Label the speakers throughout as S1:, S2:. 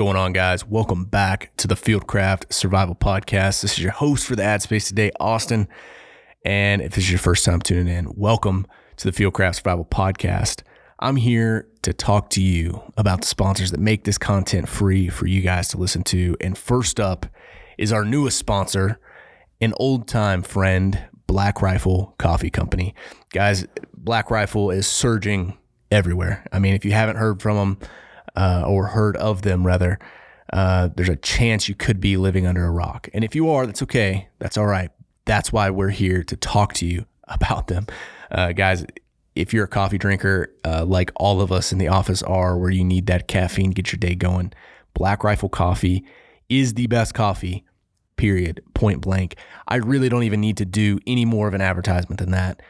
S1: Going on, guys? Welcome back to the Fieldcraft Survival Podcast. This is your host for the ad space today, Austin. And if this is your first time tuning in, welcome to the Fieldcraft Survival Podcast. I'm here to talk to you about the sponsors that make this content free for you guys to listen to. And first up is our newest sponsor, an old time friend, Black Rifle Coffee Company. Guys, Black Rifle is surging everywhere. I mean, if you haven't heard from them uh, or heard of them, rather, uh, there's a chance you could be living under a rock. And if you are, that's okay. That's all right. That's why we're here to talk to you about them. Uh, guys, if you're a coffee drinker, uh, like all of us in the office are, where you need that caffeine to get your day going, Black Rifle Coffee is the best coffee, period, point blank. I really don't even need to do any more of an advertisement than that.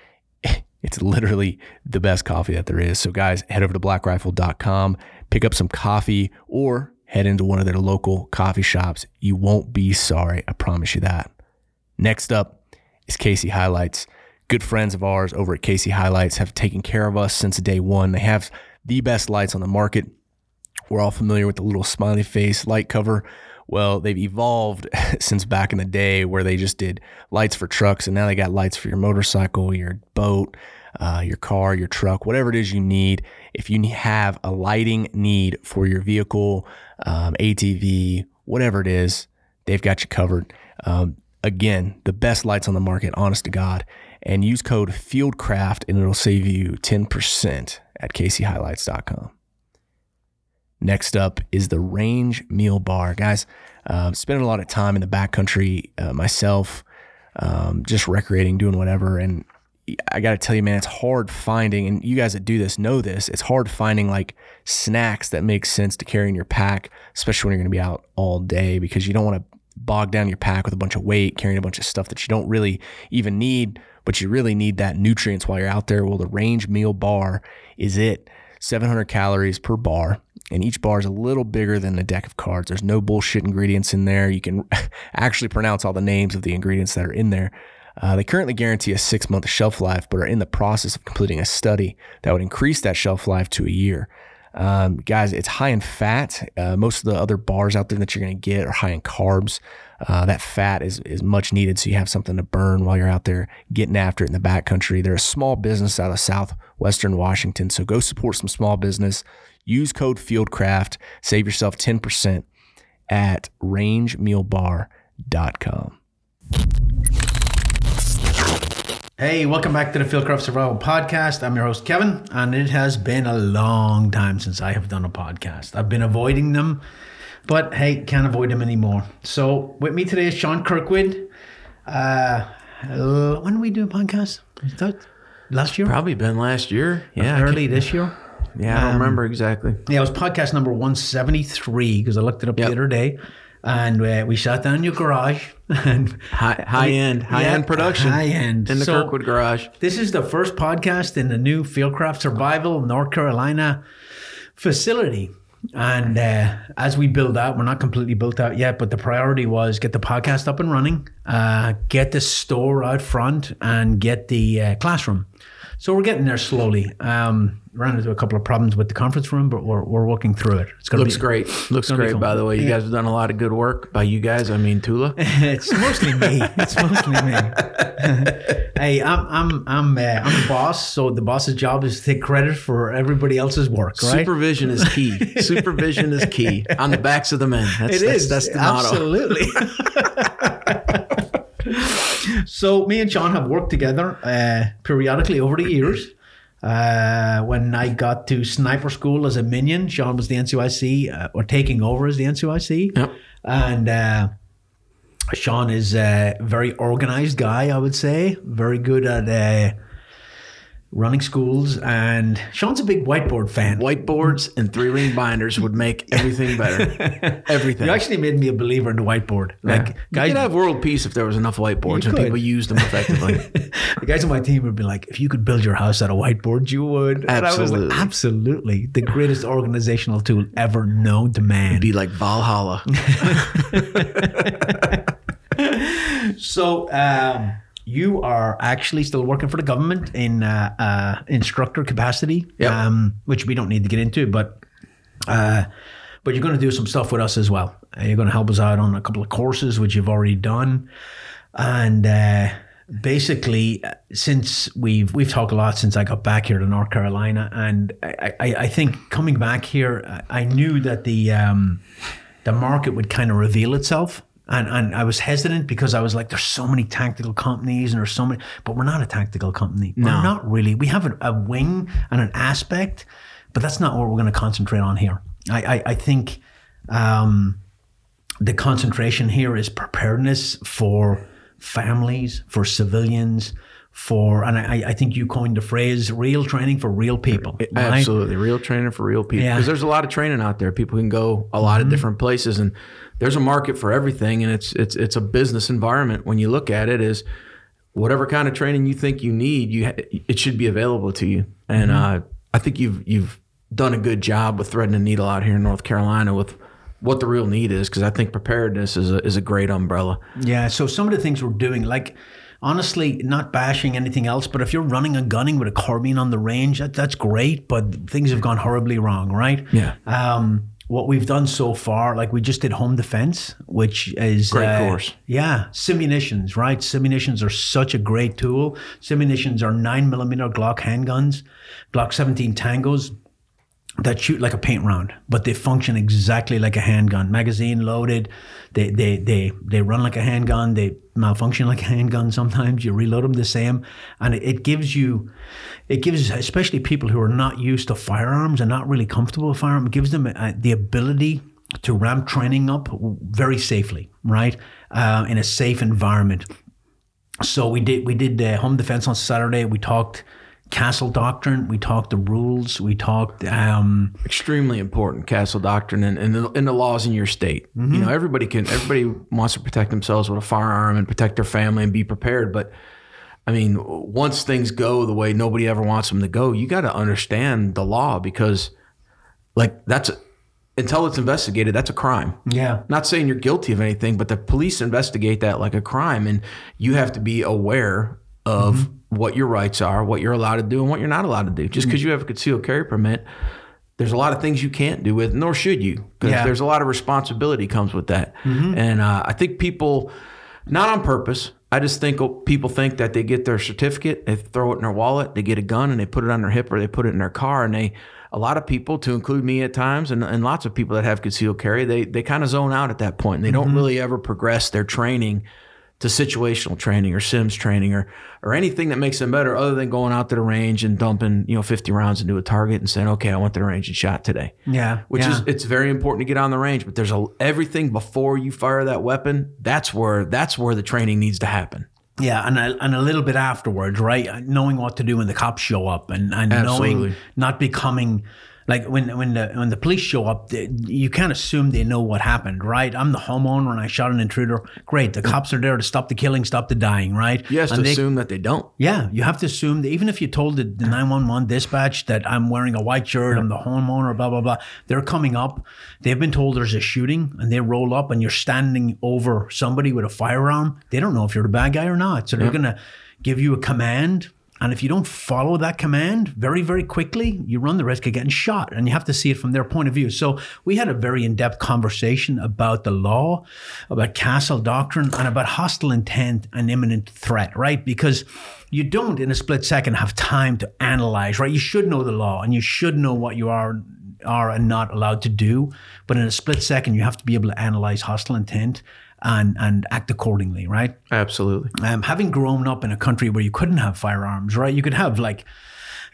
S1: It's literally the best coffee that there is. So, guys, head over to blackrifle.com, pick up some coffee, or head into one of their local coffee shops. You won't be sorry. I promise you that. Next up is KC HiLiTES. Good friends of ours over at KC HiLiTES have taken care of us since day one. They have the best lights on the market. We're all familiar with the little smiley face light cover. Well, they've evolved since back in the day where they just did lights for trucks, and now they got lights for your motorcycle, your boat, uh, your car, your truck, whatever it is you need. If you have a lighting need for your vehicle, um, ATV, whatever it is, they've got you covered. Um, again, the best lights on the market, honest to God. And use code FIELDCRAFT and it'll save you 10% at kchilites.com. Next up is the Range Meal Bar. Guys, uh, spending a lot of time in the backcountry uh, myself, um, just recreating, doing whatever. And I got to tell you, man, it's hard finding, and you guys that do this know this, it's hard finding like snacks that make sense to carry in your pack, especially when you're going to be out all day because you don't want to bog down your pack with a bunch of weight, carrying a bunch of stuff that you don't really even need, but you really need that nutrients while you're out there. Well, the Range Meal Bar is it. 700 calories per bar and each bar is a little bigger than a deck of cards. There's no bullshit ingredients in there. You can actually pronounce all the names of the ingredients that are in there. Uh, they currently guarantee a six month shelf life, but are in the process of completing a study that would increase that shelf life to a year. Um, guys, it's high in fat. Uh, most of the other bars out there that you're going to get are high in carbs. Uh, that fat is, is much needed, so you have something to burn while you're out there getting after it in the backcountry. They're a small business out of southwestern Washington, so go support some small business. Use code FIELDCRAFT. Save yourself 10% at rangemealbar.com.
S2: Hey, welcome back to the Fieldcraft Survival Podcast. I'm your host, Kevin, and it has been a long time since I have done a podcast. I've been avoiding them, but hey, can't avoid them anymore. So, with me today is Sean Kirkwood. Uh, when did we do a podcast? Last year?
S3: Probably been last year. Yeah.
S2: Early this year?
S3: Yeah, I don't
S2: Um,
S3: remember exactly.
S2: Yeah, it was podcast number 173 because I looked it up
S3: Yep.
S2: the other day. And uh, we sat down in your garage and
S3: High, high end, high
S2: Yeah,
S3: end production.
S2: high end.
S3: in the
S2: So-
S3: Kirkwood garage.
S2: This is the first podcast in the new Fieldcraft Survival North Carolina facility. And uh, as we build out, we're not completely built out yet, but the priority was get the podcast up and running, uh, get the store out front, and get the uh, classroom. So we're getting there slowly. Um, ran into a couple of problems with the conference room, but we're, we're working through it. It's gonna
S3: Looks
S2: be,
S3: great. Looks great, by the way. You guys have done a lot of good work. By you guys, I mean Tula.
S2: it's mostly me. It's mostly me. hey, I'm I'm I'm uh, I'm the boss, so the boss's job is to take credit for everybody else's work, right?
S3: Supervision is key. Supervision is key on the backs of the men. That's,
S2: It
S3: that's,
S2: is
S3: That's the motto.
S2: absolutely. so me and Sean have worked together uh, periodically over the years. Uh, when I got to sniper school as a minion, Sean was the NCOIC uh, or taking over as the NCOIC,
S3: Yep.
S2: and uh, Sean is a very organized guy. I would say very good at uh, running schools, and Sean's a big whiteboard fan.
S3: Whiteboards and three ring binders would make everything better. Everything.
S2: You actually made me a believer in the whiteboard. Like guys, you
S3: could have world peace if there was enough whiteboards and
S2: could.
S3: people used them effectively.
S2: the guys on my team would be like, if you could build your house out of whiteboards, you would. And I was
S3: Absolutely.
S2: like, absolutely. The greatest organizational tool ever known to man.
S3: Be like Valhalla.
S2: So, um, you are actually still working for the government in uh, uh, instructor capacity,
S3: Yep.
S2: um, which we don't need to get into, but uh, but you're going to do some stuff with us as well. Uh, You're going to help us out on a couple of courses, which you've already done, and uh, basically, uh, since we've we've talked a lot since I got back here to North Carolina, and I, I, I think coming back here, I I knew that the um, the market would kind of reveal itself. And, and I was hesitant because I was like, there's so many tactical companies and there's so many, but we're not a tactical company. No. We're not really. We have a, a wing and an aspect, but that's not what we're going to concentrate on here. I, I, I think um, the concentration here is preparedness for families, for civilians, for, and I, I think you coined the phrase real training for real people. right?
S3: Absolutely, real training for real people.
S2: Yeah.
S3: Because there's a lot of training out there. People can go a lot of different places, and there's a market for everything. And it's it's it's a business environment. When you look at it, is whatever kind of training you think you need, you it should be available to you. And uh, I think you've you've done a good job with threading the needle out here in North Carolina with what the real need is. Because I think preparedness is a is a great umbrella.
S2: Yeah. So some of the things we're doing, like honestly, not bashing anything else, but if you're running and gunning with a carbine on the range, that, that's great. But things have gone horribly wrong, right?
S3: Yeah.
S2: Um, what we've done so far, like we just did home defense, which is
S3: Great
S2: uh,
S3: course.
S2: Yeah, simunitions, right? Simunitions are such a great tool. Simunitions are nine millimeter Glock handguns, Glock 17 tangos that shoot like a paint round, but they function exactly like a handgun. Magazine loaded, they they they they run like a handgun. They malfunction like a handgun. Sometimes you reload them the same, and it, gives you, it gives especially people who are not used to firearms and not really comfortable with firearms, gives them uh, the ability to ramp training up very safely, right, uh, in a safe environment. So we did we did uh, home defense on Saturday. We talked castle doctrine. We talked the rules. We talked. Um,
S3: extremely important castle doctrine and, and, the, and the laws in your state you know everybody can everybody wants to protect themselves with a firearm and protect their family and be prepared but i mean once things go the way nobody ever wants them to go you got to understand the law because like that's a, until it's investigated that's a crime
S2: yeah.
S3: not saying you're guilty of anything, but the police investigate that like a crime, and you have to be aware of mm-hmm. what your rights are, what you're allowed to do, and what you're not allowed to do. Just mm-hmm. because you have a concealed carry permit, there's a lot of things you can't do with, nor should you, because
S2: Yeah.
S3: there's a lot of responsibility comes with that. Mm-hmm. And uh, I think people, not on purpose. I just think people think that they get their certificate, they throw it in their wallet, they get a gun, and they put it on their hip or they put it in their car, and they. A lot of people, to include me at times, and, and lots of people that have concealed carry, they they kind of zone out at that point. And they don't really ever progress their training to situational training or Sims training or or anything that makes them better, other than going out to the range and dumping you know 50 rounds into a target and saying, okay, I went to the range and shot today.
S2: Yeah.
S3: Which
S2: yeah.
S3: is it's very important to get on the range, but there's a everything before you fire that weapon. That's where that's where the training needs to happen.
S2: Yeah, and a, and a little bit afterwards, right? Knowing what to do when the cops show up, and, and
S3: Absolutely.
S2: knowing not becoming like when when the when the police show up, they, you can't assume they know what happened, right? I'm the homeowner and I shot an intruder. Great, the hmm. cops are there to stop the killing, stop the dying, right?
S3: You have to
S2: they,
S3: assume that they don't.
S2: yeah, you have to assume that even if you told the, the 911 dispatch that I'm wearing a white shirt, I'm the homeowner, blah, blah, blah, they're coming up. They've been told there's a shooting and they roll up and you're standing over somebody with a firearm. They don't know if you're the bad guy or not. So they're going to give you a command. And if you don't follow that command very, very quickly, you run the risk of getting shot. And you have to see it from their point of view. So we had a very in depth conversation about the law, about castle doctrine, and about hostile intent and imminent threat, right? Because you don't in a split second have time to analyze, right? You should know the law and you should know what you are are and not allowed to do. But in a split second, you have to be able to analyze hostile intent and and act accordingly, right?
S3: Absolutely.
S2: um, having grown up in a country where you couldn't have firearms, right? You could have like,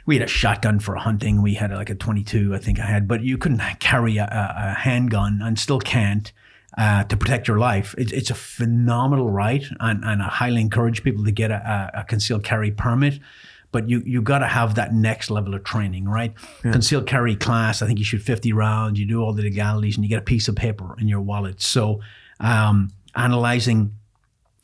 S2: we had a shotgun for hunting. We had like a 22, I think I had, but you couldn't carry a, a, handgun and still can't uh, to protect your life. It's, it's a phenomenal right, and, and I highly encourage people to get a, a, concealed carry permit. But you you got to have that next level of training, right? Concealed carry class. I think you shoot 50 rounds. You do all the legalities, and you get a piece of paper in your wallet. So, um, analyzing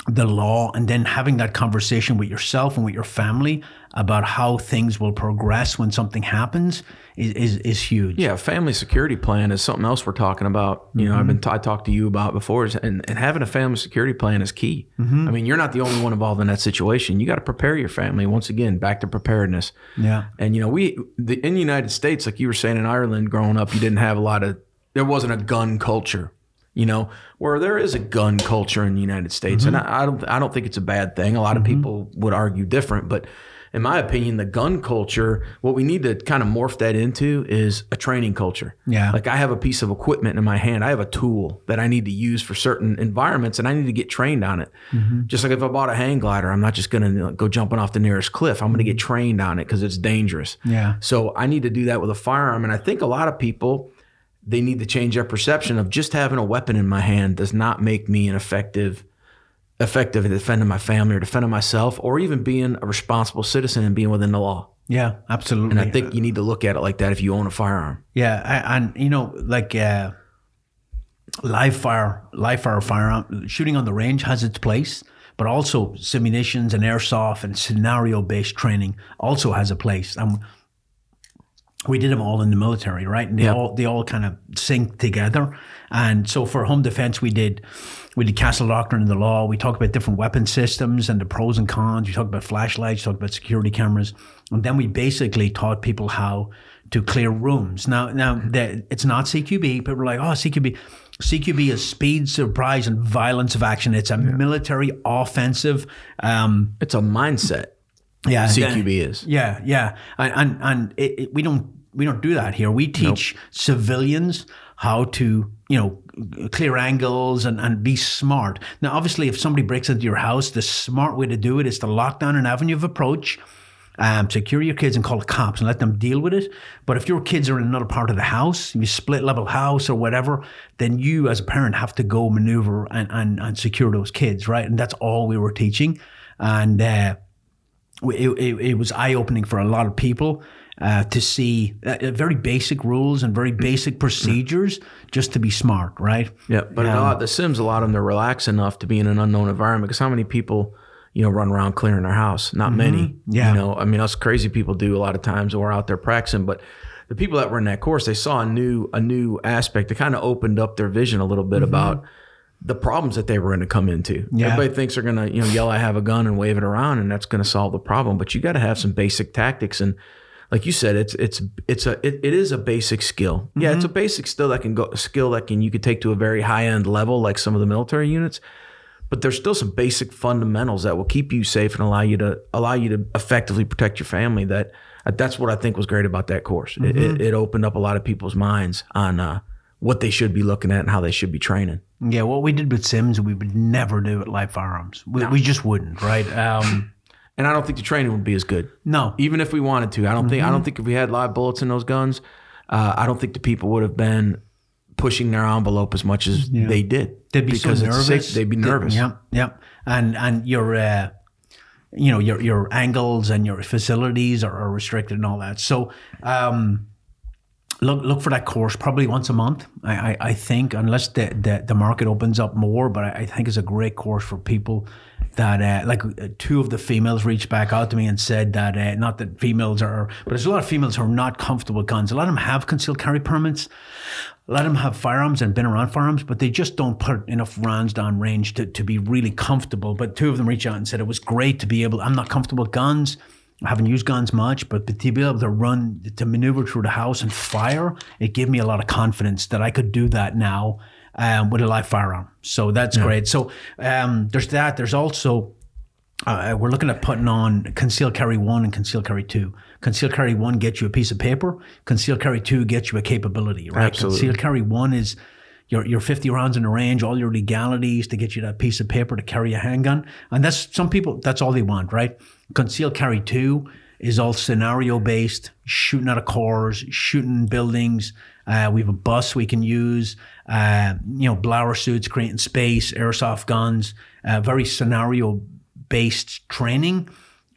S2: the law and then having that conversation with yourself and with your family about how things will progress when something happens is is, is huge.
S3: Yeah, family security plan is something else we're talking about. You know, I've been mm-hmm. t- I talked to you about before, is- and, and having a family security plan is key. Mm-hmm. I mean, you're not the only one involved in that situation. You got to prepare your family. Once again, back to preparedness.
S2: Yeah.
S3: And you know, we the, in the United States, like you were saying in Ireland, growing up, you didn't have a lot of there wasn't a gun culture, you know, where there is a gun culture in the United States, and mm-hmm. I, I don't I don't think it's a bad thing. A lot of mm-hmm. people would argue different, but in my opinion, the gun culture, what we need to kind of morph that into is a training culture.
S2: Yeah.
S3: Like I have a piece of equipment in my hand. I have a tool that I need to use for certain environments and I need to get trained on it. Mm-hmm. Just like if I bought a hang glider, I'm not just going to go jumping off the nearest cliff. I'm going to get trained on it because it's dangerous.
S2: Yeah.
S3: So I need to do that with a firearm. And I think a lot of people, they need to change their perception of just having a weapon in my hand does not make me an effective effective at defending my family or defending myself or even being a responsible citizen and being within the law.
S2: Yeah, absolutely.
S3: And I think you need to look at it like that if you own a firearm.
S2: Yeah, I- and you know, like uh, live fire, live fire firearm shooting on the range has its place, but also simulations and airsoft and scenario-based training also has a place. And we did them all in the military, right? And they
S3: Yeah.
S2: all they all kind of sync together. And so for home defense, we did we did castle doctrine and the law. We talked about different weapon systems and the pros and cons. We talked about flashlights, talked about security cameras, and then we basically taught people how to clear rooms. Now, now the, it's not CQB. People are like, oh, CQB. CQB is speed, surprise, and violence of action. It's a military offensive. Um,
S3: It's a mindset.
S2: Yeah,
S3: CQB is.
S2: yeah, yeah, and and, and it, it, we don't we don't do that here. We teach civilians how to you know clear angles and, and be smart. Now, obviously, if somebody breaks into your house, the smart way to do it is to lock down an avenue of approach. Um, secure your kids and call the cops and let them deal with it. But if your kids are in another part of the house, you split level house or whatever, then you as a parent have to go maneuver and, and, and secure those kids, right? And that's all we were teaching. And uh, it, it, it was eye opening for a lot of people uh, to see uh, uh, very basic rules and very basic procedures just to be smart, right?
S3: Yeah, but a lot, the Sims, a lot of them, they're relaxed enough to be in an unknown environment. Because how many people, you know, run around clearing their house? Not many.
S2: Yeah.
S3: You know, I mean, us crazy people do a lot of times. We're out there practicing, but the people that were in that course, they saw a new a new aspect. It kind of opened up their vision a little bit about the problems that they were going to come into.
S2: Yeah.
S3: Everybody thinks they're going to, you know, yell, "I have a gun" and wave it around, and that's going to solve the problem. But you got to have some basic tactics and. Like you said, it's it's it's a it, it is a basic skill. Yeah, it's a basic skill that can go skill that can you could take to a very high end level, like some of the military units. But there's still some basic fundamentals that will keep you safe and allow you to allow you to effectively protect your family. That that's what I think was great about that course. It, it, it opened up a lot of people's minds on uh, what they should be looking at and how they should be training.
S2: Yeah, what we did with Sims, we would never do at live firearms. We, we just wouldn't, right? Um,
S3: And I don't think the training would be as good.
S2: no,
S3: even if we wanted to. I don't think I don't think if we had live bullets in those guns, uh, I don't think the people would have been pushing their envelope as much as they did.
S2: they'd be
S3: because
S2: so
S3: it's
S2: nervous.
S3: safe- They'd be nervous.
S2: Yeah, yeah, and and your, uh, you know, your your angles and your facilities are, are restricted and all that. So, um, look look for that course probably once a month. I I, I think unless the, the the market opens up more, but I, I think it's a great course for people. That uh, like uh, two of the females reached back out to me and said that uh, not that females are, but there's a lot of females who are not comfortable with guns. A lot of them have concealed carry permits. A lot of them have firearms and been around firearms, but they just don't put enough rounds down range to, to be really comfortable. But two of them reached out and said it was great to be able. I'm not comfortable with guns. I haven't used guns much, but to be able to run, to maneuver through the house and fire, it gave me a lot of confidence that I could do that now um, with a live firearm. So that's great. So um, there's that. There's also uh, we're looking at putting on concealed carry one and concealed carry two. Concealed carry one gets you a piece of paper. Concealed carry two gets you a capability. Right.
S3: Absolutely.
S2: Concealed carry one is your your 50 rounds in the range, all your legalities to get you that piece of paper to carry a handgun, and that's some people. That's all they want, right? Conceal carry two is all scenario based, shooting out of cars, shooting buildings. Uh, we have a bus we can use. Uh, you know, blower suits, creating space, airsoft guns. Uh, very scenario based training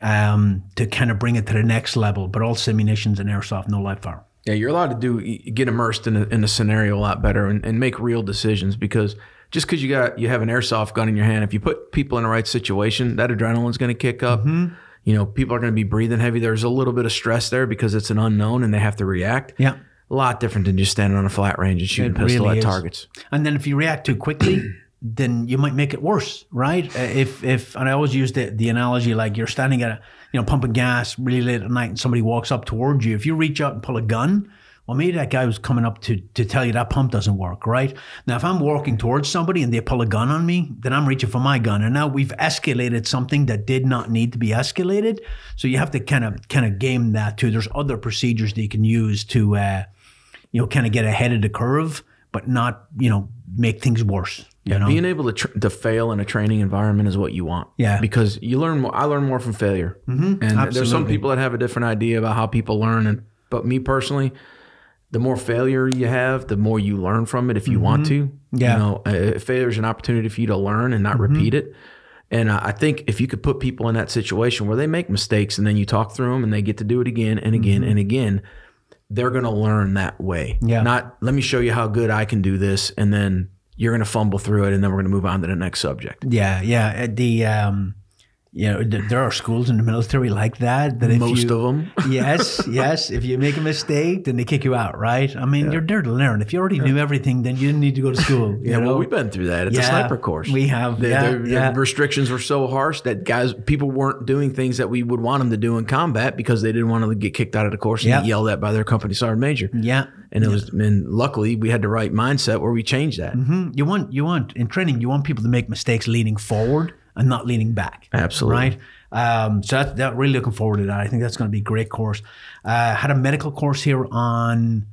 S2: um, to kind of bring it to the next level, but all simunitions and airsoft, no live fire.
S3: Yeah, you're allowed to do get immersed in a, in a scenario a lot better and, and make real decisions because just because you got you have an airsoft gun in your hand, if you put people in the right situation, that adrenaline's going to kick up. Mm-hmm. You know, people are going to be breathing heavy. There's a little bit of stress there because it's an unknown and they have to react.
S2: Yeah.
S3: A lot different than just standing on a flat range and shooting
S2: It
S3: pistol
S2: really
S3: at
S2: is.
S3: targets.
S2: And then if you react too quickly, then you might make it worse, right? Uh, If if and I always use the the analogy like you're standing at a you know pumping gas really late at night and somebody walks up towards you. If you reach out and pull a gun, Well, maybe that guy was coming up to, to tell you that pump doesn't work, right? Now, if I'm walking towards somebody and they pull a gun on me, then I'm reaching for my gun. And now we've escalated something that did not need to be escalated. So you have to kind of kind of game that too. There's other procedures that you can use to, uh, you know, kind of get ahead of the curve, but not, you know, make things worse. You know?
S3: Being able to tr- to fail in a training environment is what you want.
S2: Yeah.
S3: Because you learn more. I learn more from failure. Mm-hmm. And there's some people that have a different idea about how people learn. And but me personally, the more failure you have, the more you learn from it. If you want to,
S2: Mm-hmm. Yeah. Mm-hmm.
S3: You know, uh, failure is an opportunity for you to learn and not repeat it. And I I think if you could put people in that situation where they make mistakes and then you talk through them and they get to do it again and again and again, they're going to learn that way.
S2: Yeah.
S3: Not let me show you how good I can do this, and then you're going to fumble through it, and then we're going to move on to the next subject.
S2: Yeah, yeah. uh, The um, you know, th- there are schools in the military like that. That if
S3: Most
S2: you,
S3: of them.
S2: yes, yes. If you make a mistake, then they kick you out, right? I mean, you're there to learn. If you already knew everything, then you didn't need to go to school.
S3: Yeah,
S2: know?
S3: well, we've been through that at the
S2: Yeah,
S3: sniper course.
S2: we have,
S3: The,
S2: yeah,
S3: the- the restrictions were so harsh that guys, people weren't doing things that we would want them to do in combat because they didn't want to get kicked out of the course and
S2: Yeah.
S3: get yelled at by their company sergeant major.
S2: yeah.
S3: And it was, and luckily we had the right mindset where we changed that.
S2: Mhm. You want you want in training, you want people to make mistakes leaning forward and not leaning back.
S3: Absolutely.
S2: Right. Um, so that, that really looking forward to that. I think that's going to be a great course. Uh, had a medical course here on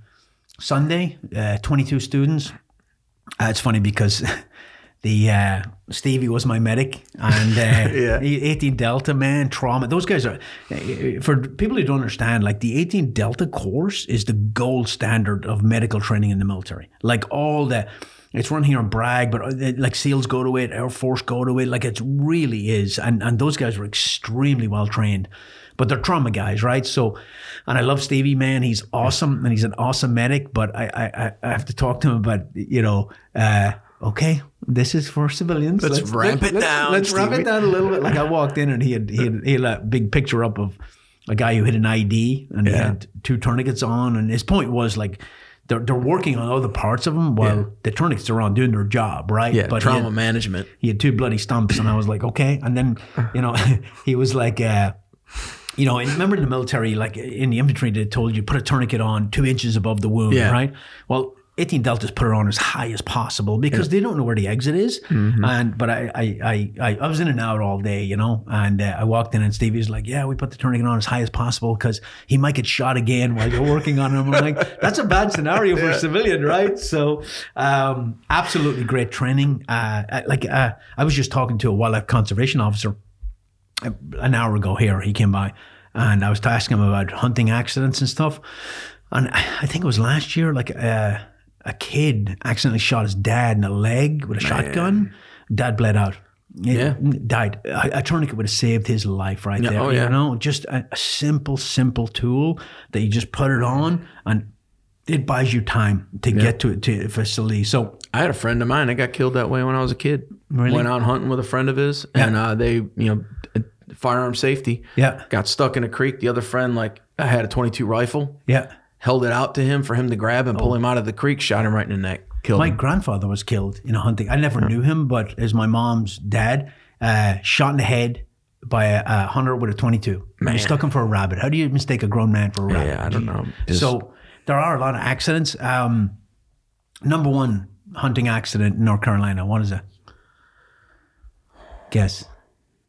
S2: Sunday. Uh, Twenty two students. Uh, it's funny because the uh, Stevie was my medic, and uh,
S3: Yeah.
S2: 18 Delta man trauma. Those guys are for people who don't understand. Like the 18 Delta course is the gold standard of medical training in the military. Like all the. It's run here in Bragg, but uh, like SEALs go to it, Air Force go to it. Like it really is, and and those guys are extremely well trained, but they're trauma guys, right? So, and I love Stevie, man. He's awesome, and he's an awesome medic. But I I, I- have to talk to him about you know, uh, okay, this is for civilians.
S3: Let's ramp it down,
S2: Let's ramp it down a little bit. Like I walked in and he had he had, he had a big picture up of a guy who hit an IED and he had two tourniquets on, and his point was like. They're, they're working on other parts of him while
S3: Yeah.
S2: the tourniquets are on doing their job, right?
S3: Yeah,
S2: he
S3: trauma
S2: had-
S3: management.
S2: he had two bloody stumps, and I was like, okay. And then, you know, he was like, uh, you know, and remember in the military, like in the infantry, they told you put a tourniquet on two inches above the wound,
S3: Yeah.
S2: right? Well, 18 deltas put it on as high as possible because they don't know where the exit is. And but I, I I I was in and out all day, you know, and uh, I walked in and Stevie's like, "Yeah, we put the tourniquet on as high as possible because he might get shot again while you're working on him." I'm like, "That's a bad scenario for a civilian, right?" So, um, absolutely great training. Uh, like uh, I was just talking to a wildlife conservation officer an hour ago here he came by and I was asking him about hunting accidents and stuff and I think it was last year like uh, a kid accidentally shot his dad in the leg with a shotgun dad bled out It-
S3: Yeah.
S2: died a, a tourniquet would have saved his life right there
S3: oh, yeah.
S2: you know just a, a simple simple tool that you just put it on and it buys you time to get to to a facility so
S3: I had a friend of mine that got killed that way when I was a kid.
S2: Really?
S3: Went out hunting with a friend of his, and uh, they, you know, firearm safety.
S2: Yeah.
S3: Got stuck in a creek. The other friend, like, I had a 22 rifle,
S2: yeah
S3: held it out to him for him to grab and pull him out of the creek, shot him right in the neck, killed
S2: My
S3: him.
S2: grandfather was killed in a hunting. I never knew him, but as my mom's dad, uh, shot in the head by a, a hunter with a 22. He stuck him for a rabbit. How do you mistake a grown man for a rabbit?
S3: Yeah, I don't know. Just-
S2: So there are a lot of accidents. Um, number one hunting accident in North Carolina. What is it? Guess.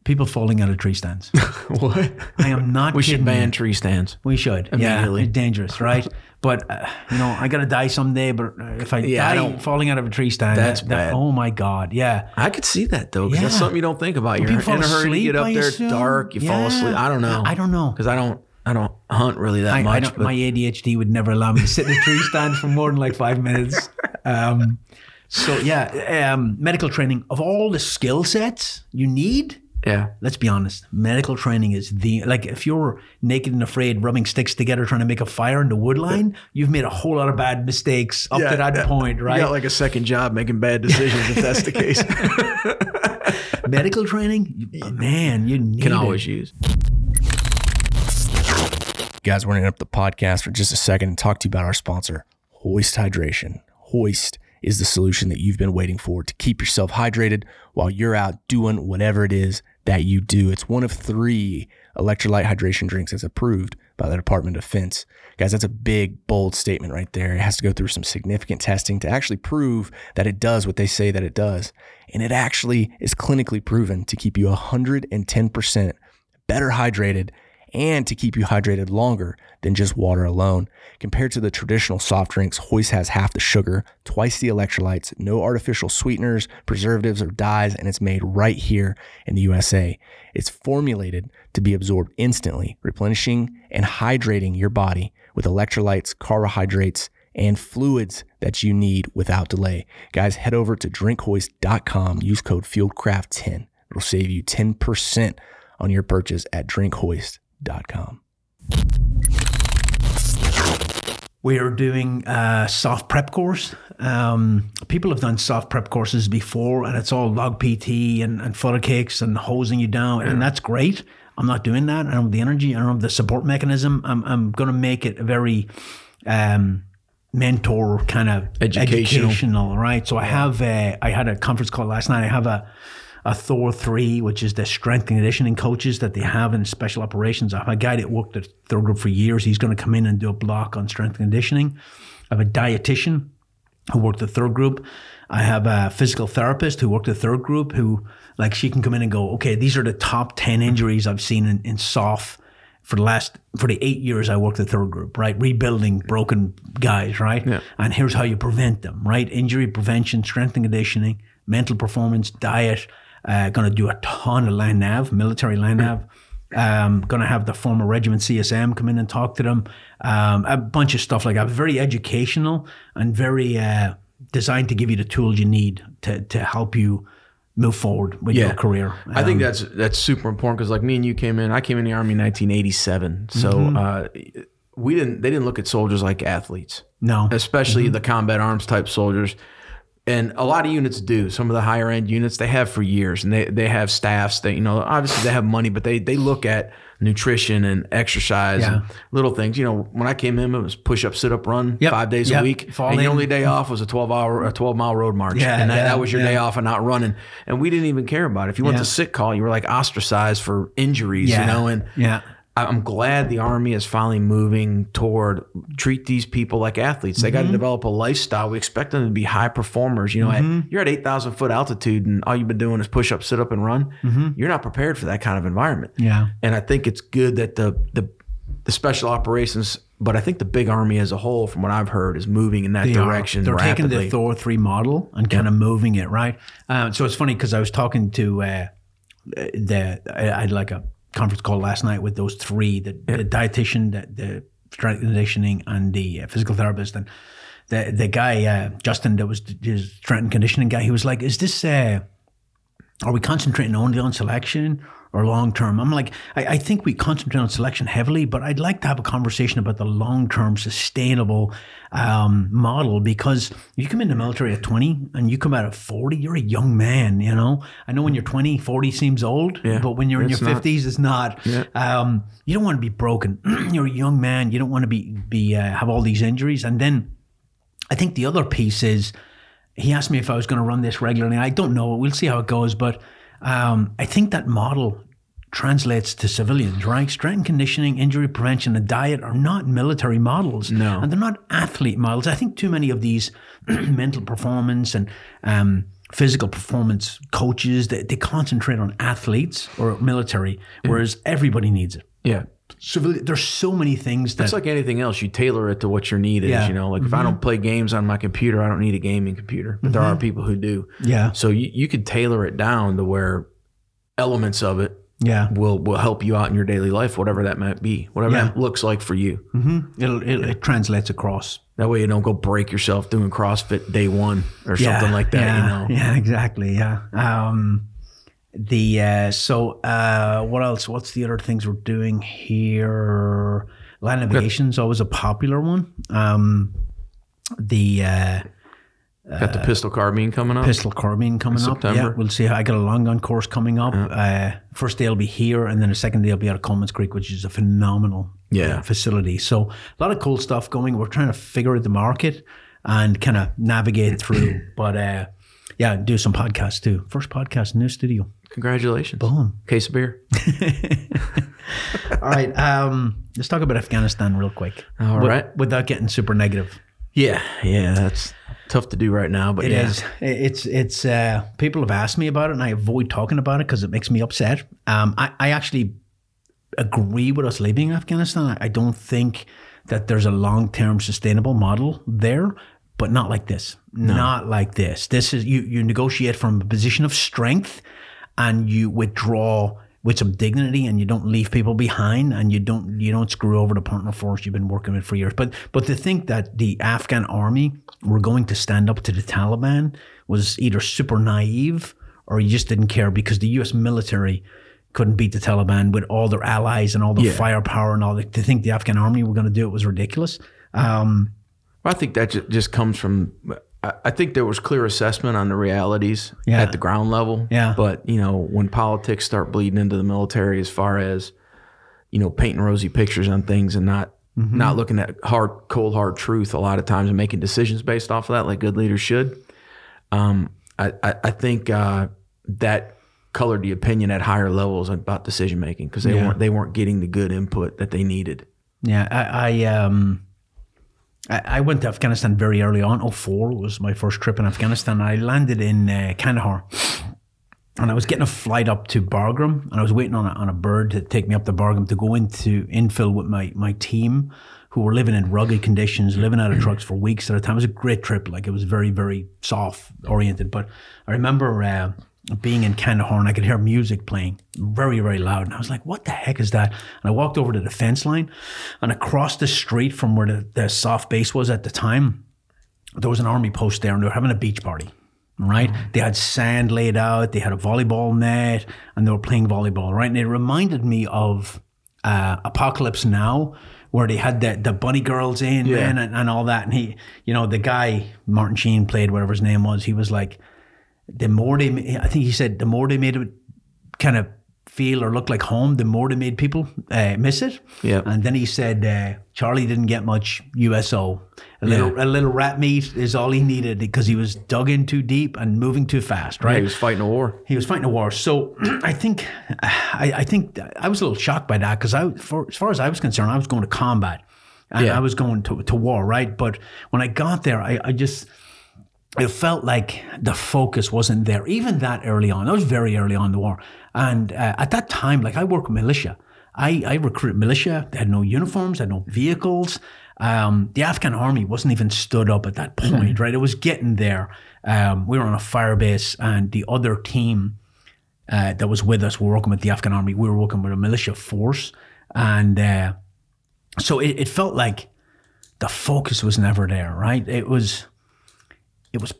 S2: People falling out of tree stands.
S3: what?
S2: I am not.
S3: We should
S2: kidding you.
S3: ban tree stands.
S2: We should. Yeah, it's dangerous, right? But uh, you know, I gotta die someday. But uh, if I
S3: Yeah, I
S2: die
S3: don't-
S2: falling out of a tree stand,
S3: That's
S2: that- that-
S3: bad.
S2: oh my god, yeah.
S3: I could see that though, because that's something you don't think about. You're in a hurry to get up there.
S2: assume?
S3: Dark. You fall asleep. I don't know.
S2: I don't know.
S3: because I don't. I don't hunt really that
S2: I, I
S3: much.
S2: don't,
S3: but
S2: my ADHD would never allow me to sit in a tree stand for more than like five minutes. Um, so yeah, um, medical training of all the skill sets you need.
S3: Yeah,
S2: Let's be honest. Medical training is the like if you're naked and afraid, rubbing sticks together, trying to make a fire in the wood line, you've made a whole lot of bad mistakes up to that point, right?
S3: You got like a second job making bad decisions if that's the case.
S2: medical training, man, you need
S3: Can
S2: it.
S3: always use.
S1: Guys, we're going to interrupt the podcast for just a second and talk to you about our sponsor, Hoist Hydration. Hoist is the solution that you've been waiting for to keep yourself hydrated while you're out doing whatever it is that you do. It's one of three electrolyte hydration drinks that's approved by the Department of Defense. Guys, that's a big, bold statement right there. It has to go through some significant testing to actually prove that it does what they say that it does. And it actually is clinically proven to keep you 110% better hydrated and to keep you hydrated longer than just water alone. Compared to the traditional soft drinks, Hoist has half the sugar, twice the electrolytes, no artificial sweeteners, preservatives, or dyes, and it's made right here in the USA. It's formulated to be absorbed instantly, replenishing and hydrating your body with electrolytes, carbohydrates, and fluids that you need without delay. Guys, head over to drinkhoist.com, use code FieldCraft10. It'll save you 10% on your purchase at
S2: We are doing a soft prep course. Um, people have done soft prep courses before, and it's all log PT and, and flutter kicks and hosing you down, and that's great. I'm not doing that. I don't have the energy. I don't have the support mechanism. I'm, I'm going to make it a very um, mentor kind of
S3: Educational.
S2: educational, right? So I have a, I had a conference call last night. I have a a THOR3, which is the strength and conditioning coaches that they have in special operations. I have a guy that worked at Third Group for years. He's going to come in and do a block on strength and conditioning. I have a dietitian who worked at Third Group. I have a physical therapist who worked at Third Group who, like, she can come in and go, okay, these are the top 10 injuries I've seen in, in soft for the last, for the eight years I worked at Third Group, right? Rebuilding broken guys, right?
S3: Yeah.
S2: And here's how you prevent them, right? Injury prevention, strength and conditioning, mental performance, diet. Uh, going to do a ton of land nav, military land nav. Um, going to have the former regiment CSM come in and talk to them. Um, a bunch of stuff like that. Very educational and very uh, designed to give you the tools you need to to help you move forward with your career.
S3: I think
S2: Um,
S3: that's that's super important because like me and you came in. I came in the army in 1987, so
S2: Mm-hmm.
S3: uh, we didn't. They didn't look at soldiers like athletes,
S2: no.
S3: especially
S2: Mm-hmm.
S3: the combat arms type soldiers. And a lot of units do. Some of the higher end units they have for years, and they they have staffs that you know obviously they have money, but they they look at nutrition and exercise and little things. You know, when I came in, it was push up, sit up, run
S2: Yep.
S3: five days
S2: Yep.
S3: a week,
S2: Fall
S3: and
S2: in.
S3: only day off was a twelve hour a twelve mile road march,
S2: Yeah,
S3: and that,
S2: yeah,
S3: that was your day off and not running. And we didn't even care about it. If you went
S2: Yeah.
S3: to sick call, you were like ostracized for injuries,
S2: yeah.
S3: you know. And
S2: yeah.
S3: I'm glad the army is finally moving toward treat these people like athletes. They got
S2: Mm-hmm.
S3: to develop a lifestyle. We expect them to be high performers. You know,
S2: Mm-hmm.
S3: at, you're at 8,000 foot altitude and all you've been doing is push up, sit up, and run. You're not prepared for that kind of environment.
S2: Mm-hmm. Yeah.
S3: And I think it's good that the the the special operations, but I think the big army as a whole, from what I've heard, is moving in that
S2: They are.
S3: direction.
S2: They're taking the THOR3 model and kind of moving it right. Um, so it's funny because I was talking to uh, the I I had like a conference call last night with those three: the, the dietitian, the, the strength and conditioning, and the uh, physical therapist. And the the guy uh, Justin, that was his strength and conditioning guy. He was like, "Is this?" Uh, are we concentrating only on selection or long term? I'm like, I, I think we concentrate on selection heavily, but I'd like to have a conversation about the long term sustainable um, model because you come in the military at 20 and you come out at 40, you're a young man, you know? I know when you're 20, 40 seems old,
S3: Yeah,
S2: but when you're in your
S3: not.
S2: 50s, it's not. Um, you don't want to be broken. you're a young man. You don't want to be, be uh, have all these injuries. And then I think the other piece is he asked me if I was going to run this regularly. I don't know. We'll see how it goes. But um, I think that model translates to civilians, right? Strength and conditioning, injury prevention, and diet are not military models.
S3: No.
S2: And they're not athlete models. I think too many of these mental performance and um, physical performance coaches, they, they concentrate on athletes or military, whereas everybody needs it.
S3: Yeah.
S2: Civilian, there's so many things that
S3: It's like anything else. You tailor it to what your need is.
S2: Yeah.
S3: You know, like if I mm-hmm. don't play games on my computer, I don't need a gaming computer. But there are mm-hmm. people who do.
S2: Yeah.
S3: So you, you could tailor it down to where elements of it
S2: yeah.
S3: will will help you out in your daily life, whatever that might be, whatever
S2: Yeah.
S3: that looks like for you. Mm-hmm.
S2: It'll, it, it translates across.
S3: That way you don't go break yourself doing CrossFit day one or something like that.
S2: Yeah,
S3: You know.
S2: Yeah, exactly. Yeah. Um, the uh, so uh, what else? What's the other things we're doing here? Land navigation's always a popular one. Um, the uh,
S3: Got the pistol carbine coming up.
S2: pistol carbine coming up.
S3: September.
S2: Yeah, we'll see. I got a long gun course coming up. Uh, first day will be here, and then the second day will be at Coleman's Creek, which is a phenomenal
S3: Yeah.
S2: uh, facility. So a lot of cool stuff going. We're trying to figure out the market and kind of navigate through. but uh, yeah, do some podcasts too. First podcast, new studio.
S3: Congratulations.
S2: Boom.
S3: Case of beer.
S2: All right. Um, let's talk about Afghanistan real quick.
S3: All right.
S2: Without getting super negative.
S3: Yeah, yeah, that's tough to do right now, but
S2: It
S3: yeah.
S2: is. It's it's. Uh, people have asked me about it, and I avoid talking about it because it makes me upset. Um, I, I actually agree with us leaving Afghanistan. I, don't think that there's a long term sustainable model there, but not like this. Not like this. This is you. You negotiate from a position of strength, and you withdraw with some dignity, and you don't leave people behind, and you don't you don't screw over the partner force you've been working with for years. But but to think that the Afghan army were going to stand up to the Taliban was either super naive or you just didn't care because the U.S. military couldn't beat the Taliban with all their allies and all the
S3: Yeah.
S2: firepower and all that. To think the Afghan army were going to do it was ridiculous. Um,
S3: I think that just comes from. I- think there was clear assessment on the realities
S2: Yeah.
S3: at the ground level.
S2: Yeah.
S3: But you know, when politics start bleeding into the military, as far as you know, painting rosy pictures on things and not
S2: Mm-hmm.
S3: not looking at hard, cold, hard truth, a lot of times and making decisions based off of that, like good leaders should. Um, I, I, I think uh, that colored the opinion at higher levels about decision making because they
S2: Yeah.
S3: weren't they weren't getting the good input that they needed.
S2: Yeah, I, I um, I, I went to Afghanistan very early on. 04 was my first trip in Afghanistan. I landed in uh, Kandahar, and I was getting a flight up to Bagram, and I was waiting on a, on a bird to take me up to Bagram to go into infill with my my team, who were living in rugged conditions, living out of trucks for weeks at a time. It was a great trip. Like it was very very soft oriented. But I remember. Uh, being in Kandahar and I could hear music playing very, very loud. And I was like, what the heck is that? And I walked over to the fence line and across the street from where the, the soft base was at the time, there was an army post there and they were having a beach party. Right? They had sand laid out, they had a volleyball net, and they were playing volleyball, right? And it reminded me of uh, Apocalypse Now, where they had the, the bunny girls in,
S3: Yeah.
S2: man, and, and all that. And he, you know, the guy, Martin Sheen played, whatever his name was, he was like, the more they, I think he said, the more they made it kind of feel or look like home, the more they made people uh, miss it.
S3: Yeah.
S2: And then he said, uh, Charlie didn't get much USO. A little, a little rat meat is all he needed because he was dug in too deep and moving too fast,
S3: Right.
S2: right?
S3: He was fighting a war.
S2: He was fighting a war. So I think, I, I think I was a little shocked by that because I, for, as far as I was concerned, I was going to combat and
S3: Yeah.
S2: I was going to, to war, right? But when I got there, I, I just, it felt like the focus wasn't there, even that early on. That was very early on in the war. And uh, at that time, like I work with militia. I, I recruited militia. They had no uniforms, they had no vehicles. Um, the Afghan army wasn't even stood up at that point, right? It was getting there. Um, we were on a fire base, and the other team uh, that was with us were working with the Afghan army. We were working with a militia force. And uh, so it, it felt like the focus was never there, right? It was it was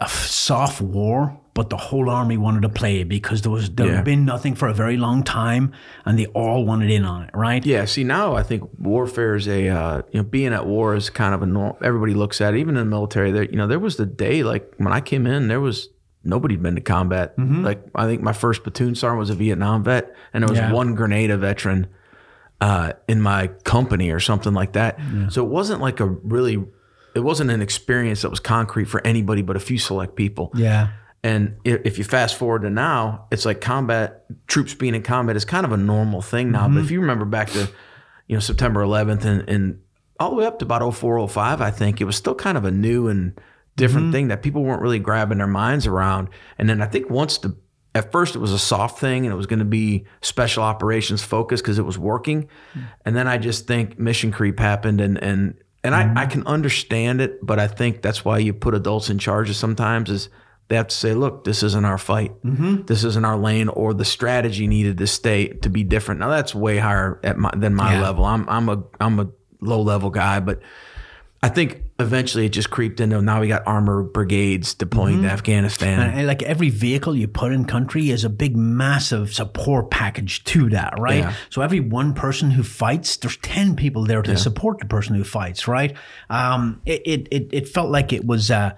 S2: a f- soft war, but the whole army wanted to play it because there was there
S3: Yeah.
S2: had been nothing for a very long time, and they all wanted in on it, right?
S3: Yeah. See, now I think warfare is a uh, you know being at war is kind of a norm. Everybody looks at it, even in the military. There, you know, there was the day like when I came in, there was nobody'd been to combat. Like I think my first platoon sergeant was a Vietnam vet, and there was
S2: Yeah.
S3: one Grenada veteran uh, in my company or something like that. So it wasn't like a really, it wasn't an experience that was concrete for anybody but a few select people.
S2: Yeah.
S3: And if you fast forward to now, it's like combat troops being in combat is kind of a normal thing now. But mm-hmm. if you remember back to, you know, September 11th and, and all the way up to about 04, 05, I think it was still kind of a new and different mm-hmm. thing that people weren't really grabbing their minds around. And then I think once the, at first it was a soft thing and it was going to be special operations focused because it was working. Mm. And then I just think mission creep happened and, and, and I, I mm-hmm. can understand it, but I think that's why you put adults in charge sometimes is they have to say, look, this isn't our fight. Mm-hmm. This isn't our lane, or the strategy needed to stay to be different. Now that's way higher at my, than my
S2: Yeah.
S3: level. I'm I'm a I'm a low level guy, but I think eventually it just creeped into now we got armor brigades deploying to Afghanistan.
S2: And, and like every vehicle you put in country is a big, massive support package to that, right?
S3: Yeah.
S2: So every one person who fights, there's ten people there to support the person who fights, right? Um, it, it it felt like it was. Uh,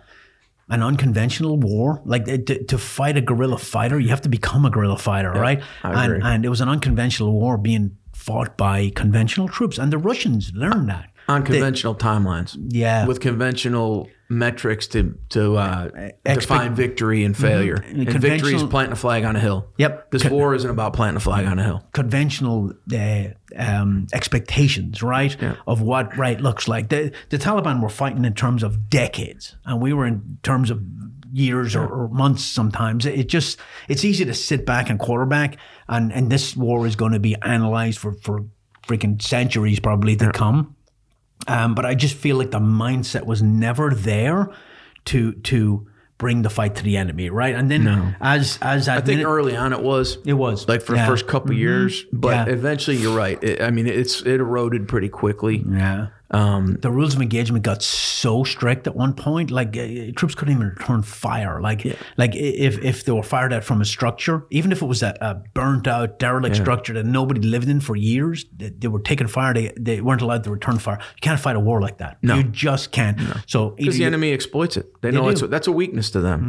S2: an unconventional war, like to, to fight a guerrilla fighter, you have to become a guerrilla fighter, right? And and it was an unconventional war being fought by conventional troops, and the Russians learned that.
S3: On conventional timelines.
S2: Yeah.
S3: With conventional metrics to to uh, define victory and failure. And victory is planting a flag on a hill.
S2: Yep.
S3: This war isn't about planting a flag on a hill.
S2: conventional uh, um, expectations, right? Of what right looks like. The, the Taliban were fighting in terms of decades, and we were in terms of years or, or months sometimes. It just it's easy to sit back and quarterback, and and this war is going to be analyzed for for freaking centuries probably to come. Um, but I just feel like the mindset was never there to to bring the fight to the enemy, right? And then as as
S3: I think early on it was.
S2: it was
S3: like for
S2: Yeah.
S3: the first couple years, but
S2: Yeah.
S3: eventually you're right. It, I mean, it's it eroded pretty quickly.
S2: Yeah. Um, the rules of engagement got so strict at one point, like uh, troops couldn't even return fire. Like, like if if they were fired at from a structure, even if it was a, a burnt out derelict structure that nobody lived in for years, they, they were taking fire. They they weren't allowed to return fire. You can't fight a war like that. No, you just can't. So
S3: Because the enemy exploits it. They know it's a, that's a weakness to them.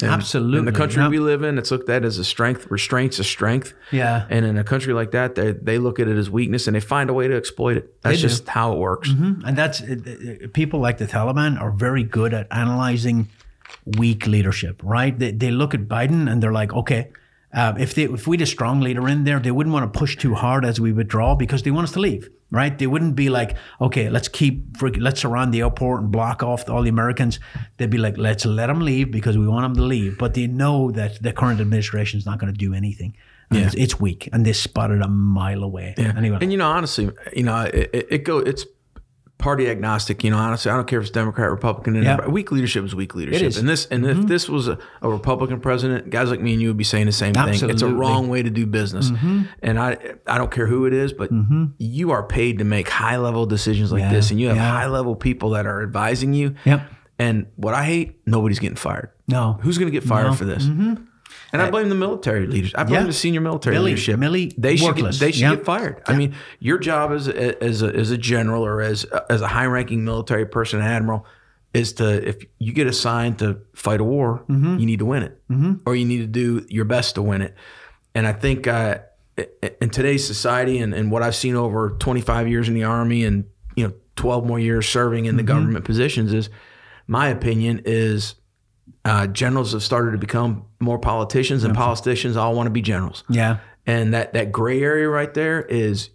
S3: Mm-hmm.
S2: Absolutely.
S3: In the country
S2: Yeah.
S3: we live in, it's looked at as a strength. Restraint's a strength.
S2: Yeah.
S3: And in a country like that, they they look at it as weakness and they find a way to exploit it. That's just how it works.
S2: And that's people like the Taliban are very good at analyzing weak leadership, right? They, they look at Biden and they're like, okay, uh, if they if we had a strong leader in there, they wouldn't want to push too hard as we withdraw because they want us to leave, right? They wouldn't be like, okay, let's keep let's surround the airport and block off all the Americans. They'd be like, let's let them leave because we want them to leave, but they know that the current administration is not going to do anything. And It's, it's weak, and they spot it a mile away. Yeah. Anyway,
S3: And you know, honestly, you know, it, it, it go it's party agnostic. You know, honestly, I don't care if it's Democrat, Republican. and. Weak leadership is weak leadership.
S2: is. Mm-hmm.
S3: And this, and if this was a, a Republican president, guys like me and you would be saying the same thing. It's a
S2: Mm-hmm.
S3: wrong way to do business. And I, I don't care who it is, but you are paid to make high level decisions like
S2: Yeah.
S3: this, and you have
S2: Yeah.
S3: high level people that are advising you.
S2: Yep.
S3: And what I hate, nobody's getting fired.
S2: No.
S3: Who's going to get fired
S2: No.
S3: for this? And I blame the military leaders. I blame
S2: Yeah.
S3: the senior military
S2: Milley-
S3: leadership.
S2: Milley,
S3: they should get, they should
S2: Yeah.
S3: get fired. I mean, your job as a, as a, as a general or as as a high ranking military person, admiral, is to if you get assigned to fight a war,
S2: Mm-hmm.
S3: you need to win it, or you need to do your best to win it. And I think uh, in today's society and, and what I've seen over 25 years in the army and you know 12 more years serving in the
S2: Mm-hmm.
S3: government positions is my opinion is uh, generals have started to become more politicians, and politicians all want to be generals.
S2: Yeah.
S3: And that that gray area right there is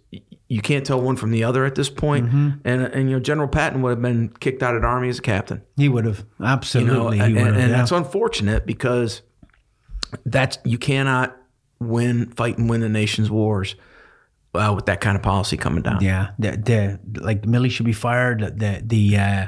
S3: you can't tell one from the other at this point.
S2: Mm-hmm.
S3: And and you know General Patton would have been kicked out of the army as a captain.
S2: He would have absolutely.
S3: You know,
S2: he
S3: and,
S2: would have.
S3: and
S2: yeah.
S3: that's unfortunate because that's you cannot win fight and win the nation's wars uh, with that kind of policy coming down.
S2: yeah, the, the like Milley should be fired. The the uh,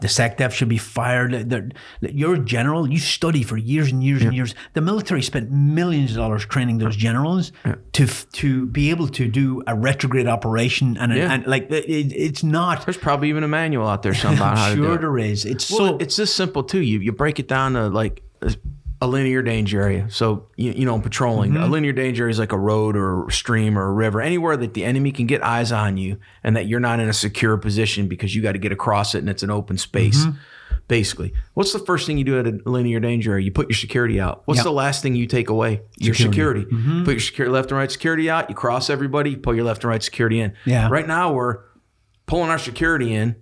S2: the SecDef should be fired. You're a general. You study for years and years and years. The military spent millions of dollars training those generals to to be able to do a retrograde operation and,
S3: Yeah.
S2: and like it, it's not.
S3: There's probably even a manual out there how
S2: I'm
S3: to do
S2: sure
S3: it.
S2: there is. It's
S3: Well,
S2: so
S3: it's just simple too. You you break it down to like a- linear danger area. So you, you know, patrolling
S2: Mm-hmm.
S3: a linear danger area is like a road or a stream or a river, anywhere that the enemy can get eyes on you and that you're not in a secure position because you got to get across it and it's an open space.
S2: Mm-hmm.
S3: Basically, what's the first thing you do at a linear danger area? You put your security out. What's
S2: Yep.
S3: the last thing you take away? Your security.
S2: Mm-hmm.
S3: Put your security left and right security out. You cross everybody. You pull your left and right security in.
S2: Yeah.
S3: Right now we're pulling our security in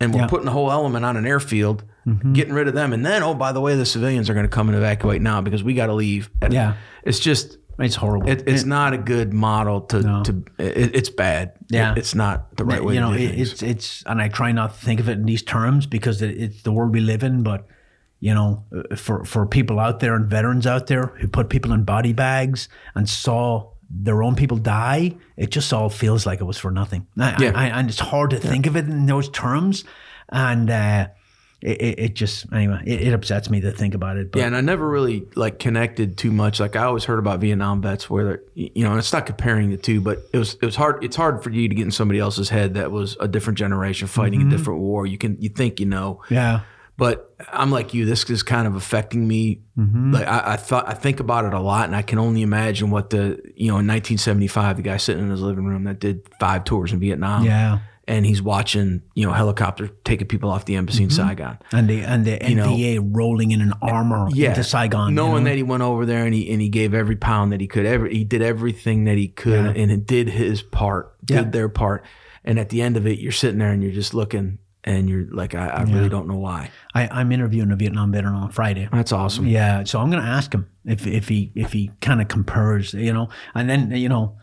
S3: and we're
S2: Yeah.
S3: putting the whole element on an airfield, getting rid of them. And then, oh, by the way, the civilians are going to come and evacuate now because we got to leave. And
S2: Yeah.
S3: It's just,
S2: it's horrible.
S3: it, it's not a good model to, to it, it's bad.
S2: Yeah.
S3: It- it's not the right way
S2: you know,
S3: to do
S2: it, it's it's, and I try not to think of it in these terms because it, it's the world we live in. But you know, uh, for for people out there and veterans out there who put people in body bags and saw their own people die, it just all feels like it was for nothing. I,
S3: Yeah.
S2: I, and it's hard to think of it in those terms, and. uh it, it, just anyway it, it upsets me to think about it but
S3: Yeah, and I never really like connected too much. Like I always heard about Vietnam vets, where they're, you know, and it's not comparing the two, but it was it was hard. It's hard for you to get in somebody else's head that was a different generation fighting
S2: Mm-hmm.
S3: a different war. You can you think you know,
S2: yeah
S3: but I'm like you. This is kind of affecting me.
S2: Mm-hmm.
S3: Like I, I thought, I think about it a lot, and I can only imagine what the you know in 1975, the guy sitting in his living room that did five tours in Vietnam.
S2: yeah
S3: and he's watching you know helicopter taking people off the embassy
S2: Mm-hmm.
S3: in Saigon.
S2: and the and the
S3: know,
S2: NVA rolling in an armor into Saigon you
S3: knowing
S2: know?
S3: that he went over there and he and he gave every pound that he could. Every he did everything that he could, and it did his part, did
S2: Yeah.
S3: their part. And at the end of it, you're sitting there and you're just looking. And you're like, I, I really don't know why.
S2: I, I'm interviewing a Vietnam veteran on Friday.
S3: That's awesome.
S2: Yeah, so I'm going to ask him if if he if he kind of compares, you know, and then you know,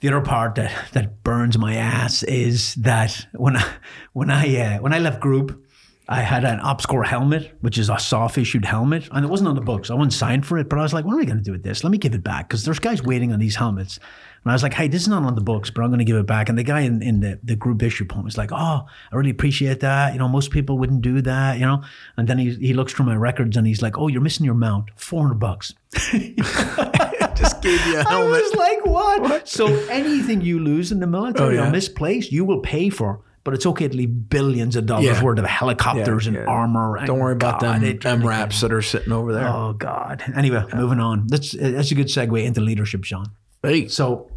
S2: the other part that that burns my ass is that when I when I uh, when I left group, I had an OpsCore helmet, which is a soft issued helmet, and it wasn't on the books. I wasn't signed for it, but I was like, what am I going to do with this? Let me give it back because there's guys waiting on these helmets. And I was like, hey, this is not on the books, but I'm going to give it back. And the guy in, in the, the group issue poem was like, oh, I really appreciate that. You know, most people wouldn't do that, you know. And then he, he looks through my records and he's like, oh, you're missing your mount, 400 bucks.
S3: Just gave you a
S2: I
S3: helmet.
S2: was like, what? So anything you lose in the military
S3: Oh, yeah.
S2: or misplaced, you will pay for. But it's okay to leave billions of dollars
S3: Yeah.
S2: worth of helicopters
S3: Yeah,
S2: and
S3: yeah.
S2: armor. and
S3: Don't worry about them
S2: it drives me
S3: that are sitting over there.
S2: Oh God. Anyway, moving on. That's that's a good segue into leadership, Sean.
S3: Hey,
S2: So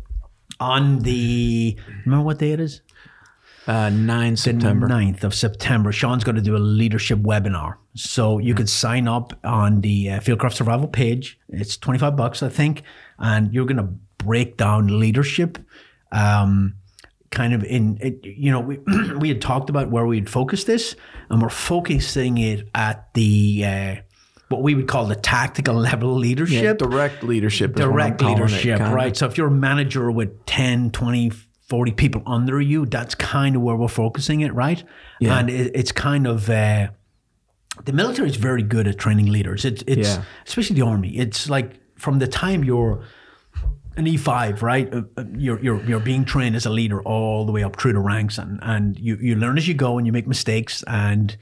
S2: on the remember what day it is?
S3: uh, 9
S2: The
S3: September.
S2: 9th of September. Sean's going to do a leadership webinar. So you could sign up on the uh, Fieldcraft Survival page. It's 25 bucks, I think. And you're going to break down leadership. Um, kind of in it, you know we we had talked about where we'd focus this and we're focusing it at the uh, what we would call the tactical level
S3: Yeah,
S2: leadership
S3: direct leadership.
S2: direct
S3: it,
S2: leadership,
S3: kinda.
S2: right? So if you're a manager with 10, 20, 40 people under you, that's kind of where we're focusing it, right?
S3: Yeah.
S2: And it, it's kind of uh, the military is very good at training leaders. It's it's
S3: Yeah.
S2: especially the army. It's like from the time you're an E5, right? Uh, uh, You're, you're, you're being trained as a leader all the way up through the ranks, and, and you, you learn as you go, and you make mistakes, and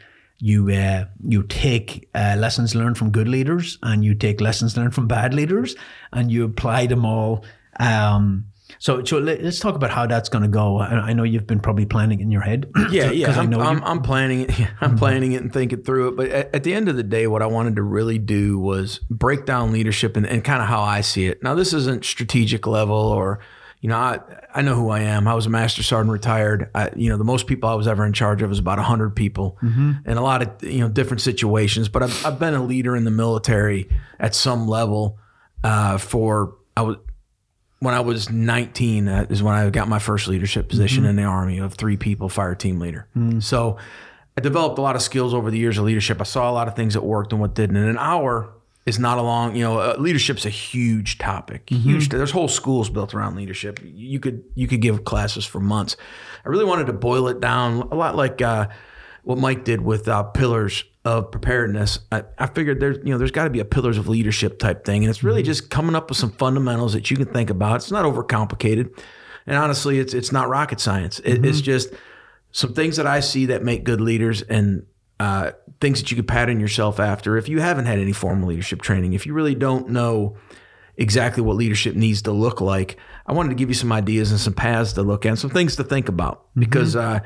S2: you uh, you take uh, lessons learned from good leaders, and you take lessons learned from bad leaders, and you apply them all. Um, so, so let, us talk about how that's going to go. I, I know you've been probably planning in your head.
S3: Yeah, yeah.
S2: 'Cause I
S3: I'm,
S2: know
S3: I'm. I'm planning it. I'm planning it and thinking through it. But at, at the end of the day, what I wanted to really do was break down leadership and, and kind of how I see it. Now, this isn't strategic level or, you know, I I know who I am. I was a master sergeant retired. I, you know, the most people I was ever in charge of was about hundred people, in a lot of you know different situations. But I've, I've been a leader in the military at some level uh, for I was when I was 19 uh, is when I got my first leadership position in the army of three people fire team leader. So I developed a lot of skills over the years of leadership. I saw a lot of things that worked and what didn't. And an hour is not a long, you know, uh, leadership's a huge topic. Huge. There's whole schools built around leadership. You could you could give classes for months. I really wanted to boil it down a lot like uh, what Mike did with uh, pillars of preparedness. I, I figured there's you know there's got to be a pillars of leadership type thing, and it's really just coming up with some fundamentals that you can think about. It's not overcomplicated, and honestly, it's it's not rocket science. It, It's just some things that I see that make good leaders and uh, things that you could pattern yourself after if you haven't had any formal leadership training. If you really don't know exactly what leadership needs to look like, I wanted to give you some ideas and some paths to look at, and some things to think about because uh,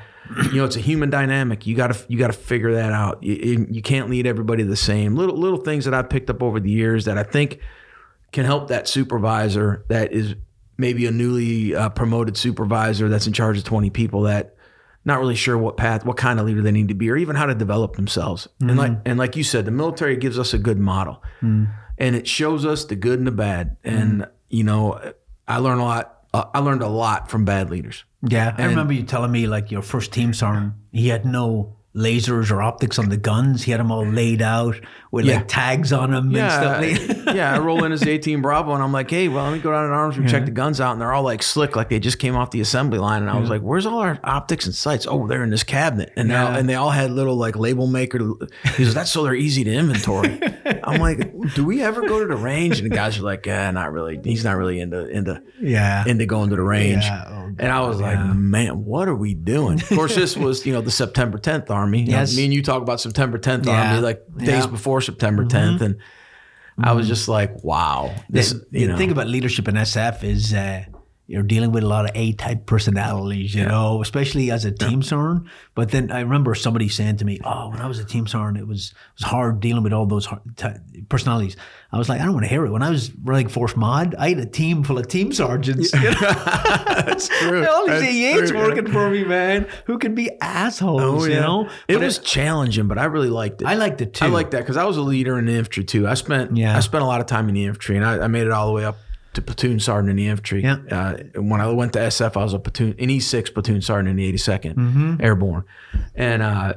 S3: you know it's a human dynamic. You got to you got to figure that out. You, you can't lead everybody the same. Little little things that I picked up over the years that I think can help that supervisor that is maybe a newly uh, promoted supervisor that's in charge of 20 people that not really sure what path what kind of leader they need to be or even how to develop themselves. And like mm-hmm. and like you said the military gives us a good model. Mm. And it shows us the good and the bad. And mm. you know i learned a lot uh, i learned a lot from bad leaders.
S2: Yeah, I remember you telling me like your first team sergeant, he had no lasers or optics on the guns. He had them all laid out with
S3: Yeah.
S2: like tags on them and
S3: Yeah,
S2: stuff.
S3: yeah. I roll in as 18 Bravo, and I'm like, hey, well, let me go down in arms and check the guns out, and they're all like slick, like they just came off the assembly line. And I was like, where's all our optics and sights? Oh, they're in this cabinet, and now and they all had little like label maker. He goes, that's so they're easy to inventory. I'm like, do we ever go to the range? And the guys are like, yeah, not really. He's not really into into
S2: yeah.
S3: into going to the range.
S2: Yeah, oh,
S3: and I was like, man, what are we doing? Of course, this was, you know, the September 10th Army. You know,
S2: Yes.
S3: me and you talk about September 10th
S2: Yeah.
S3: Army, like days
S2: Yeah. Mm-hmm.
S3: before September 10th. And I was just like, wow. This,
S2: the,
S3: you
S2: the
S3: know,
S2: thing about leadership in SF is uh, you're dealing with a lot of A-type personalities, you know, especially as a team sergeant. But then I remember somebody saying to me, "Oh, when I was a team sergeant, it was it was hard dealing with all those t- personalities." I was like, "I don't want to hear it." When I was running Force Mod, I had a team full of team sergeants. You know?
S3: that's true.
S2: all these EAs working for me, man, who can be assholes,
S3: Oh,
S2: you know.
S3: it
S2: But
S3: was challenging, but I really liked it.
S2: I liked it too.
S3: I like that because I was a leader in the infantry too. I spent
S2: Yeah.
S3: I spent a lot of time in the infantry, and I, I made it all the way up to platoon sergeant in the infantry.
S2: Yeah.
S3: Uh, when I went to SF, I was a platoon an E6 platoon sergeant in the 82nd
S2: Mm-hmm.
S3: Airborne, and uh,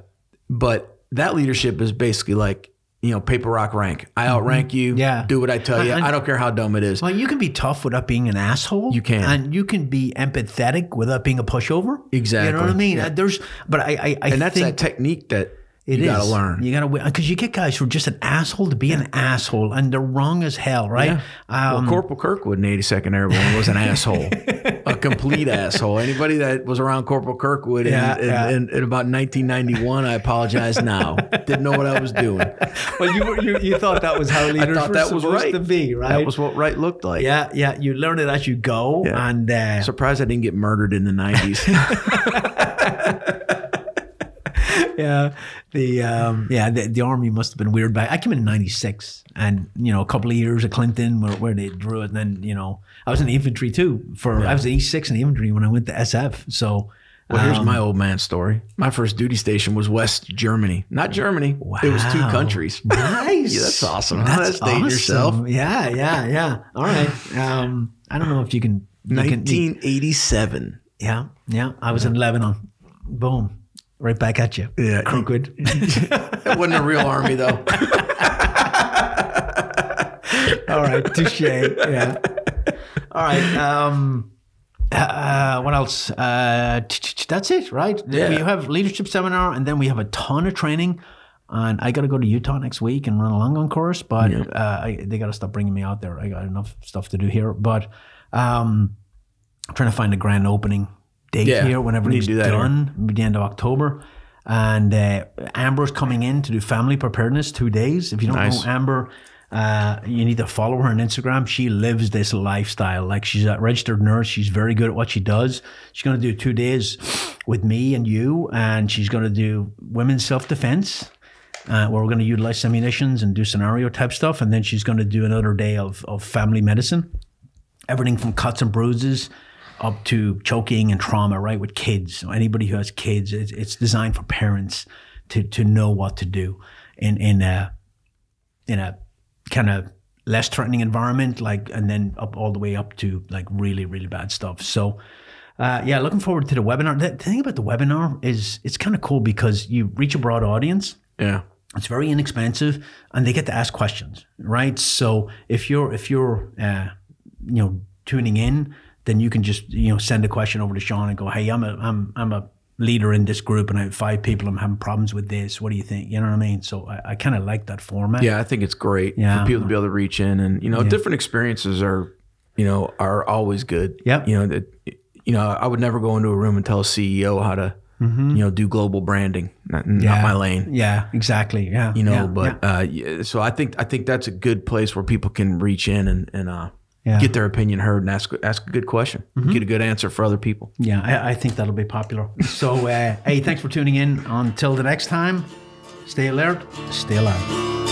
S3: but that leadership is basically like you know paper rock rank. I outrank you.
S2: Mm-hmm. Yeah.
S3: do what I tell you.
S2: And-
S3: I don't care how dumb it is.
S2: Well, you can be tough without being an asshole.
S3: You can.
S2: and you can be empathetic without being a pushover.
S3: Exactly.
S2: You know what I mean?
S3: Yeah.
S2: There's, but I, I, I
S3: and that's
S2: think
S3: that technique that
S2: it
S3: you got to learn.
S2: You gotta because you get guys who are just an asshole to be an asshole, and they're wrong as hell, right?
S3: well,
S2: Um,
S3: Corporal Kirkwood in 82nd Airborne was an asshole, a complete asshole. Anybody that was around Corporal Kirkwood in,
S2: Yeah,
S3: in,
S2: yeah.
S3: in, in about 1991, I apologize now. Didn't know what I was doing.
S2: well, you, were- you you thought that was how
S3: I
S2: leaders
S3: thought
S2: were
S3: that was
S2: supposed
S3: right
S2: to be, right?
S3: That was what right looked like.
S2: yeah, yeah. You learn it as you go,
S3: Yeah.
S2: and uh,
S3: Surprised I didn't get murdered in the 90s.
S2: yeah, the um, yeah, the, the army must have been weird. Back I came in '96, and you know, a couple of years of Clinton where, where they drew it, and then you know, I was in the infantry too. For I was an E6 in the infantry when I went to SF. So,
S3: Well, here's
S2: um,
S3: my old man story. My first duty station was West Germany, not Germany. Wow. It was two countries.
S2: Nice.
S3: Yeah, that's awesome. That's dating yourself.
S2: Yeah, yeah, yeah. All right. Um, I don't know if you can. You can
S3: 1987.
S2: yeah, yeah. I was in Lebanon. Boom. Right back at you.
S3: Yeah.
S2: Crookwood.
S3: it wasn't a real army though.
S2: All right. Touche. Yeah. All right. Um, uh, what else? Uh, that's it, right?
S3: Yeah.
S2: We have leadership seminar, and then we have a ton of training. And I got to go to Utah next week and run a long on course, but uh, I, they got to stop bringing me out there. I got enough stuff to do here. But um, I'm trying to find a grand opening date
S3: Yeah,
S2: here when everything's
S3: do that here.
S2: done, maybe the end of October. And uh, Amber's coming in to do family preparedness two days. If you don't
S3: Nice.
S2: know Amber, uh, you need to follow her on Instagram. She lives this lifestyle. Like she's a registered nurse. She's very good at what she does. She's going to do two days with me and you, and she's going to do women's self defense. Uh, where we're going to utilize simulations and do scenario type stuff, and then she's going to do another day of, of family medicine everything from cuts and bruises up to choking and trauma, right? With kids, so anybody who has kids, it's, it's designed for parents to to know what to do in in a in a kind of less threatening environment, like, and then up all the way up to like really really bad stuff. So. Uh, yeah, looking forward to the webinar. The, the thing about the webinar is it's kind of cool because you reach a broad audience.
S3: Yeah.
S2: It's very inexpensive, and they get to ask questions, right? So if you're if you're uh, you know tuning in, then you can just you know send a question over to Sean and go, "Hey, I'm a I'm I'm a leader in this group, and I have five people. I'm having problems with this. What do you think? You know what I mean? So I, I kind of like that format.
S3: Yeah, I think it's great
S2: Yeah.
S3: for people to be able to reach in, and you know, different experiences are, you know, are always good.
S2: Yep.
S3: You know that, you know, I would never go into a room and tell a CEO how to, you know, do global branding. Not, not my lane.
S2: Yeah, exactly. Yeah,
S3: You know,
S2: yeah,
S3: but
S2: yeah.
S3: uh, so I think I think that's a good place where people can reach in and and uh,
S2: Yeah.
S3: get their opinion heard and ask ask a good question, get a good answer for other people.
S2: yeah, I, I think that'll be popular. So uh, hey, thanks for tuning in. Until the next time, stay alert, stay alive.